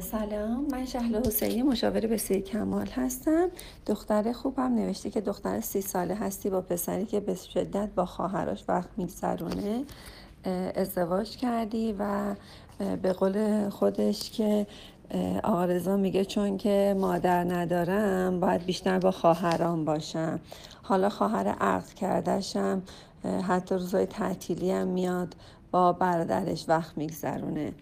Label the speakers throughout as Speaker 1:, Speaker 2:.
Speaker 1: سلام من شهل حسینی مشاور بسیار کمال هستم. دختر خوبم نوشته که دختر سی ساله هستی با پسری که به شدت با خواهرش وقت میگذرونه ازدواج کردی و به قول خودش که آقا میگه چون که مادر ندارم باید بیشتر با خواهران باشم. حالا خواهر عقد کردشم حتی روزای تعطیلی هم میاد با برادرش وقت میگذرونه.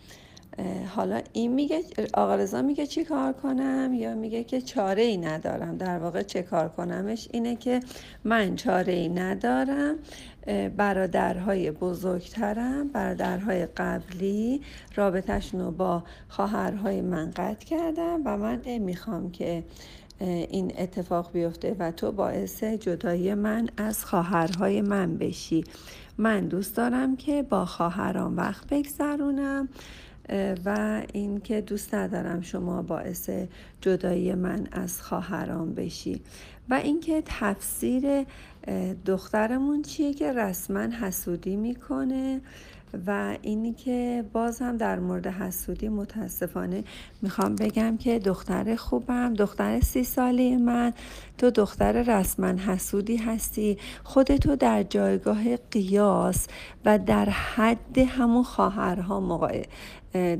Speaker 1: حالا این میگه آقا رضا میگه چی کار کنم یا میگه که چاره ای ندارم؟ در واقع چه کار کنمش اینه که من چاره ای ندارم برادرهای بزرگترم برادرهای قبلی رابطهشون رو با خواهرهای من قطع کردم و من نمی‌خوام که این اتفاق بیفته و تو باعث جدایی من از خواهرهای من بشی. من دوست دارم که با خواهران وقت بگذرونم. و اینکه دوست ندارم شما باعث جدایی من از خواهران بشی. و اینکه تفسیر دخترمون چیه که رسما حسودی می‌کنه و اینی که باز هم در مورد حسودی متاسفانه می‌خوام بگم که دختر خوبم دختر سی ساله من. تو دختر رسما حسودی هستی. خودتو در جایگاه قیاس و در حد همون خواهرها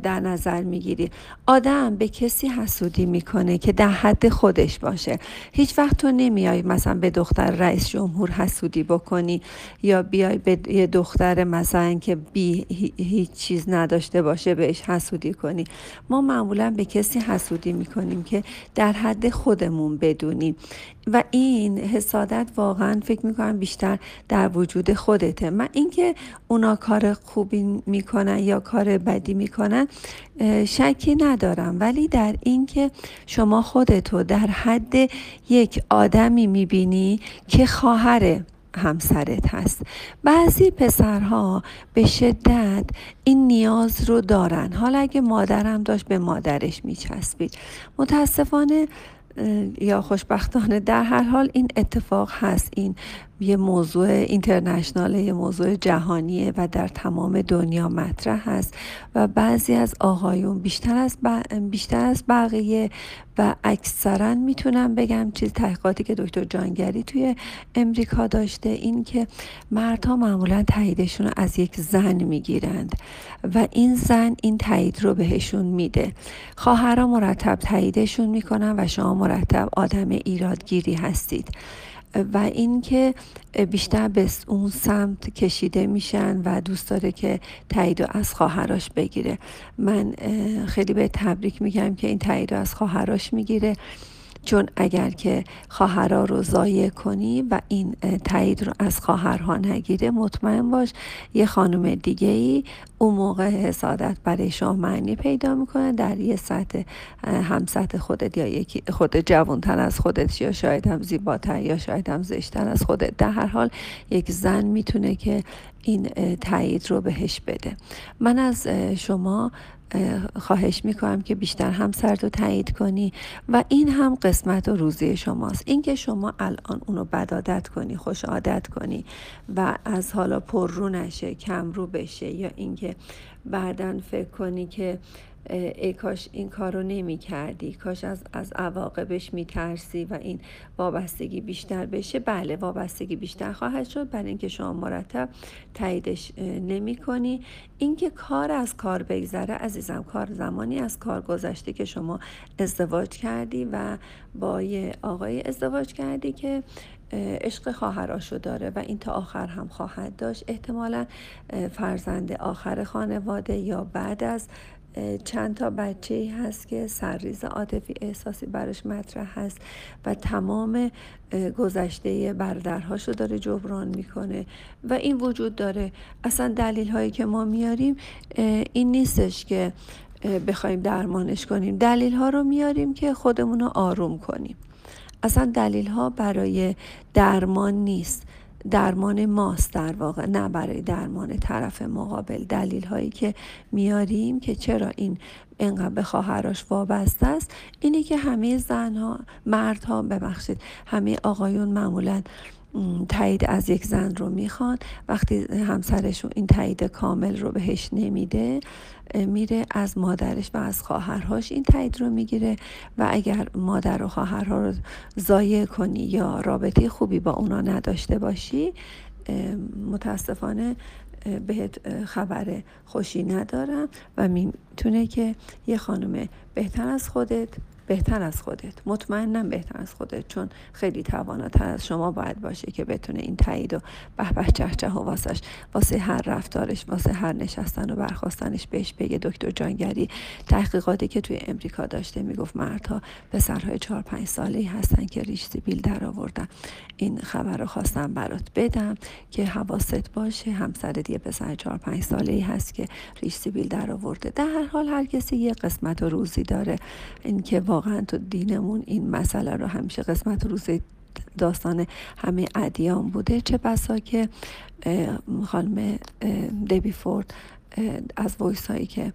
Speaker 1: در نظر می‌گیری. آدم به کسی حسودی می‌کنه که در حد خودش باشه. هیچ وقت تو نمیای مثلا به دختر رئیس جمهور حسودی بکنی یا بیای به یه دختر مثلا که بی هیچ چیز نداشته باشه بهش حسودی کنی. ما معمولا به کسی حسودی می‌کنیم که در حد خودمون بدونیم. و این حسادت واقعا فکر می‌کنم بیشتر در وجود خودته. من اینکه اونا کار خوبی می‌کنن یا کار بدی می‌کنن شکی ندارم. ولی در اینکه شما خودتو در حد یک آدمی می‌بینی که خواهر همسرت هست. بعضی پسرها به شدت این نیاز رو دارن. حالا اگه مادرم داشت به مادرش میچسبید. متاسفانه یا خوشبختانه در هر حال این اتفاق هست. این یه موضوع اینترنشنال یه موضوع جهانیه و در تمام دنیا مطرح هست و بعضی از آقایون بیشتر از, بیشتر از بقیه و اکثرا می‌تونم بگم چیز تحقیقاتی که دکتر جانگری توی امریکا داشته این که مردها معمولا تاییدشون رو از یک زن می‌گیرند و این زن این تایید رو بهشون میده. خواهرها مرتب تاییدشون می‌کنن و شما مرتب آدم ایرادگیری هستید. و اینکه بیشتر به اون سمت کشیده میشن و دوست داره که تایید از خواهراش بگیره. من خیلی به تبریک میگم که این تایید از خواهراش می‌گیره. چون اگر که خواهرها رو ضایع کنی و این تایید رو از خواهرها نگیره مطمئن باش یه خانم دیگه ای اون موقع حسادت برای شما معنی پیدا می‌کنه در یه سطح هم خودت یا یکی خود جوانتر از خودت یا شاید هم زیباتر یا شاید هم زشتر از خودت. در هر حال یک زن می‌تونه که این تایید رو بهش بده. من از شما خواهش می‌کنم که بیشتر همسر رو تایید کنی و این هم قسمت و روزی شماست. اینکه شما الان اونو بدادت کنی خوش عادت کنی و از حالا پر رو نشه کم رو بشه یا اینکه بعدا فکر کنی که ای کاش این کار رو نمی کردی کاش از, از عواقبش می ترسی و این وابستگی بیشتر بشه. بله وابستگی بیشتر خواهد شد. برای اینکه شما مرتب تاییدش نمی کنی اینکه کار از کار بگذره عزیزم کار زمانی از کار گذشته که شما ازدواج کردی و با یه آقای ازدواج کردی که عشق خواهراشو داره و این تا آخر هم خواهد داشت. احتمالا فرزند آخر خانواده یا بعد از چند تا بچه هست که سرریز عاطفی احساسی براش مطرح هست و تمام گذشته برادرهاشو داره جبران می‌کنه و این وجود داره. اصلا دلیل هایی که ما میاریم این نیستش که بخوایم درمانش کنیم. دلیل ها رو میاریم که خودمون رو آروم کنیم. اصلا دلیل ها برای درمان نیست. درمان ماست در واقع نه برای درمان طرف مقابل. دلیل هایی که میاریم که چرا این انقدر به خواهرش وابسته است اینه که همه زنها مردها ببخشید همه آقایون معمولا تایید از یک زن رو می‌خوان. وقتی همسرشون این تایید کامل رو بهش نمیده میره از مادرش و از خواهرهاش این تایید رو می‌گیره و اگر مادر و خواهرها رو ضایع کنی یا رابطه خوبی با اونا نداشته باشی متاسفانه بهت خبر خوشی ندارم و می‌تونه که یه خانم بهتر از خودت بهتر از خودت. مطمئنم بهتر از خودت چون خیلی تواناتر از شما باید باشه که بتونه این تایید و به به چه و واسش واسه هر رفتارش واسه هر نشستن و برخواستنش بهش بگه. دکتر جانگری تحقیقاتی که توی امریکا داشته می‌گفت مردها پسرهای چهار پنج ساله هستن که ریش سیبیل در آوردن. این خبر رو خواستم برات بدم که حواست باشه همسرت یه پسر چهار پنج ساله هست که ریش سیبیل در آورده. در هر حال هر کسی یه قسمت و روزی داره. اینکه واقعا تو دینمون این مسئله رو همیشه قسمت روز داستان همه ادیان بوده. چه بسا که خانم دیبی فورد از ویس هایی که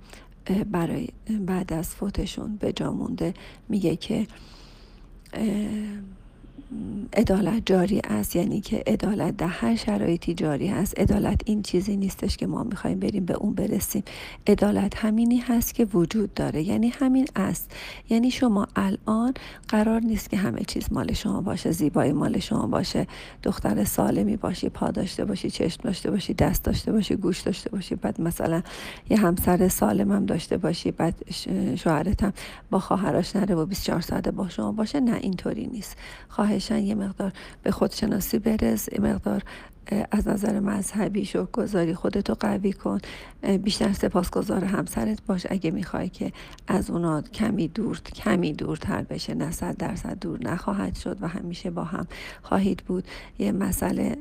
Speaker 1: برای بعد از فوتشون به جا مونده میگه که عدالت جاری است یعنی که عدالت در هر شرایطی جاری هست عدالت این چیزی نیستش که ما می‌خوایم بریم به اون برسیم. عدالت همینی هست که وجود داره. یعنی همین است. یعنی شما الان قرار نیست که همه چیز مال شما باشه زیبایی مال شما باشه. دختر سالمی باشی پا داشته باشی چشم داشته باشی دست داشته باشی گوش داشته باشی بعد مثلا یه همسر سالم هم داشته باشی بعد شوهرت هم با خواهرش نره و 24 ساعت با شما باشه. نه اینطوری نیست. خواهشن یه مقدار به خودشناسی برس یه مقدار از نظر مذهبی گذاری خودتو قوی کن. بیشتر سپاسگزار همسرت باش. اگه می‌خوای که از اونا کمی دور کمی دورتر بشه نه صد درصد دور نخواهد شد و همیشه با هم خواهید بود. یه مسئله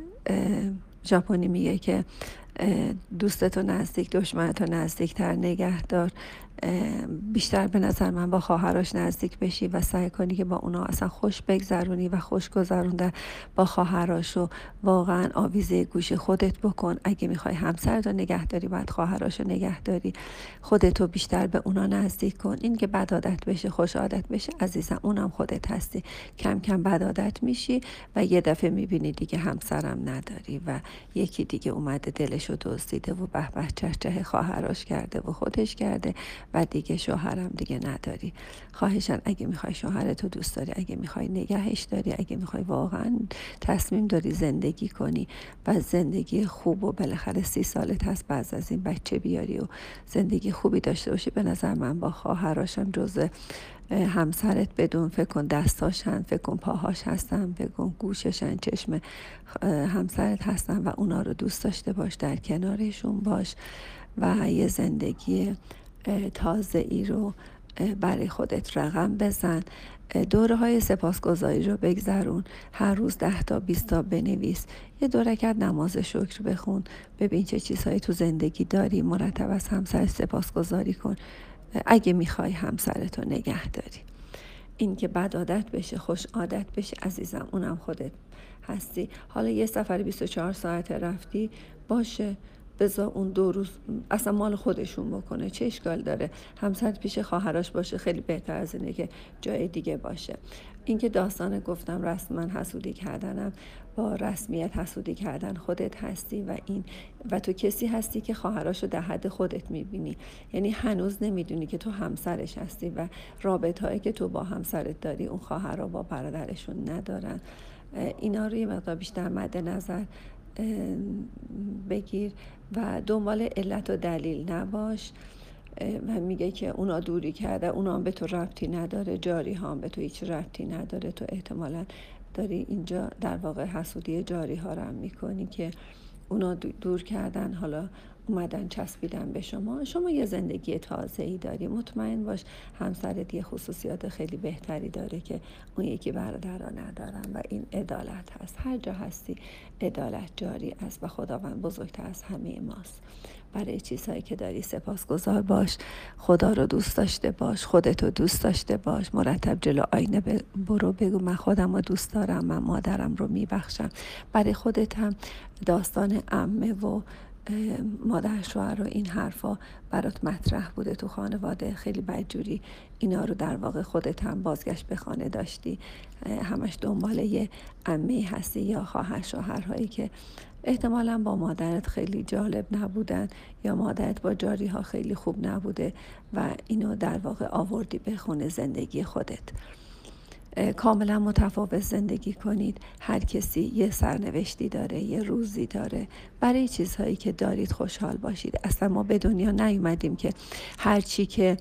Speaker 1: ژاپنی میگه که دوستتو نزدیک دشمنتو نزدیکتر نگه دار بیشتر به نظر من با خواهرش نزدیک بشی و سعی کنی که با اونا اصلا خوش بگذرونی و خوش گذرونده با خواهراشو واقعا آویزه گوش خودت بکن. اگه می‌خوای همسر رو نگه داری باید خواهراشو نگه داری. خودتو بیشتر به اونا نزدیک کن. این که بد عادت بشه خوش عادت بشه عزیزم اونم خودت هستی. کم کم بد عادت میشی و یه دفعه می‌بینی دیگه همسرم نداری و یکی دیگه اومده دلشو دزدیده و به به چه خواهراش کرده و خودش کرده و دیگه شوهرم دیگه نداری. خواهشن اگه می‌خوای شوهرتو دوست داری اگه می‌خوای نگهش داری اگه می‌خوای واقعا تصمیم داری زندگی کنی و زندگی خوب و بالاخره سی سالت هست بعد از این بچه بیاری و زندگی خوبی داشته باشی به نظر من با خواهراشم جز همسرت بدون فکر کن دستاشن فکر کن پاهاش هستن فکر کن گوششن چشم همسرت هستن و اونا رو دوست داشته باش در کنارشون باش و یه زندگی تازه ای رو برای خودت رقم بزن. دوره های سپاسگزاری رو بگذرون. هر روز ده تا بیست تا بنویس. یه دورکت نماز شکر بخون. ببین چه چیزهایی تو زندگی داری. مرتب از همسر سپاسگزاری کن. اگه می‌خوای همسرتو نگه داری. این که بد عادت بشه خوش عادت بشه عزیزم اونم خودت هستی. حالا یه سفر 24 ساعت رفتی باشه. بذار اون دو روز اصلا مال خودشون بکنه. چه اشکال داره؟ همسر پیش خواهرش باشه خیلی بهتر از اینه که جای دیگه باشه. اینکه داستان گفتم رسما حسودی کردنم با رسمیت حسودی کردن خودت هستی و این و تو کسی هستی که خواهراشو در حد خودت می‌بینی. یعنی هنوز نمی‌دونی که تو همسرش هستی و رابط هایی که تو با همسرت داری اون خواهرها با برادرشون ندارن. اینا رو یه مقدار بیشتر مد نظر بگیر و دنبال علت و دلیل نباش و میگه که اونا دوری کرده اونا هم به تو ربطی نداره جاری هم به تو هیچ ربطی نداره. تو احتمالا داری اینجا در واقع حسودی جاری ها رو هم می‌کنی که اونا دور کردن. حالا اومدن چسبیدن به شما. شما یه زندگی تازه ای داری. مطمئن باش همسرت یه خصوصیات خیلی بهتری داره که اون یکی برادرها ندارن و این عدالت هست. هر جا هستی عدالت جاری است و خداوند بزرگتر از همه ماست. برای چیزهایی که داری سپاسگزار باش. خدا رو دوست داشته باش. خودتو دوست داشته باش. مرتب جلو آینه برو بگو من خودم رو دوست دارم. من مادرم رو میبخشم. برای خودت هم داستان امه و مادر شوهر و این حرفا برات مطرح بوده تو خانواده. خیلی بدجوری اینا رو در واقع خودت هم بازگشت به خانه داشتی. همش دنبال یه امه هستی یا خواهر شوهرهایی که احتمالا با مادرت خیلی جالب نبودن یا مادرت با جاری ها خیلی خوب نبوده و اینو در واقع آوردی به خونه زندگی خودت. کاملا متفاوت زندگی کنید. هر کسی یه سرنوشتی داره یه روزی داره. برای چیزهایی که دارید خوشحال باشید. اصلا ما به دنیا نیومدیم که هر چی که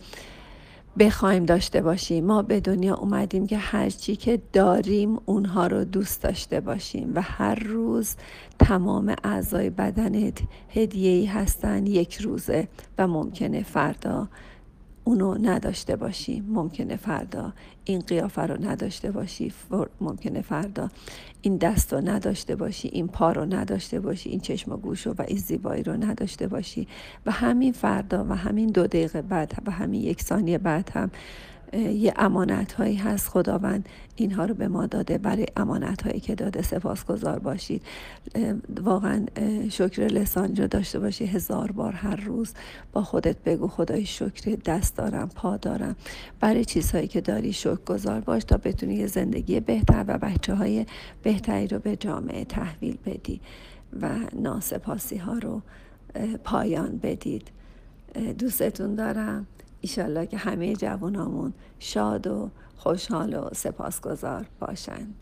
Speaker 1: بخوایم داشته باشیم. ما به دنیا اومدیم که هر چی که داریم اونها رو دوست داشته باشیم. و هر روز تمام اعضای بدنت هدیه‌ای هستن. یک روزه و ممکنه فردا اونو نداشته باشی ممکنه فردا این قیافه رو نداشته باشی ممکنه فردا این دست رو نداشته باشی این پا رو نداشته باشی این چشم و گوش و این زیبایی رو نداشته باشی. و همین فردا و همین دو دقیقه بعد و همین یک ثانیه بعد هم یه امانت هایی هست خداوند اینها رو به ما داده برای امانت هایی که داده. سپاسگزار باشید. واقعا شکر لسان رو داشته باشی هزار بار هر روز. با خودت بگو خدای شکر دست دارم پا دارم. برای چیزهایی که داری شکر گذار باش تا بتونی یه زندگی بهتر و بچه های بهتری رو به جامعه تحویل بدی و ناسپاسی ها رو پایان بدید. دوستتون دارم. ایشالله که همه جوانامون شاد و خوشحال و سپاسگزار باشند.